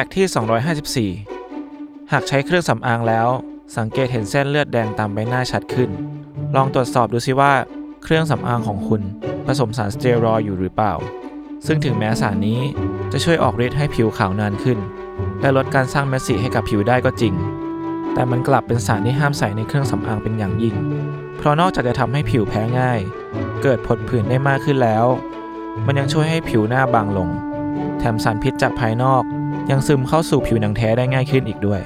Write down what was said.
ฟกต์ที่ 254 หากใช้เครื่องสำอางแล้ว สังเกตเห็นเส้นเลือดแดงตามใบหน้าชัดขึ้น ลองตรวจสอบดูซิว่าเครื่องสำอางของคุณ ผสมสารสเตียรอยอยู่หรือเปล่า ซึ่งถึงแม้สารนี้จะช่วยออกฤทธิ์ให้ผิวขาวนานขึ้น และลดการสร้างเม็ดสีให้กับผิวได้ก็จริง แต่มันกลับเป็นสารที่ห้ามใส่ในเครื่องสำอางเป็นอย่างยิ่ง เพราะนอกจากจะทำให้ผิวแพ้ง่าย เกิดผดผื่นได้มากขึ้นแล้ว มันยังช่วยให้ผิวหน้าบางลง แถมสารพิษจากภายนอกยังซึมเข้าสู่ผิวหนังแท้ได้ง่ายขึ้นอีกด้วย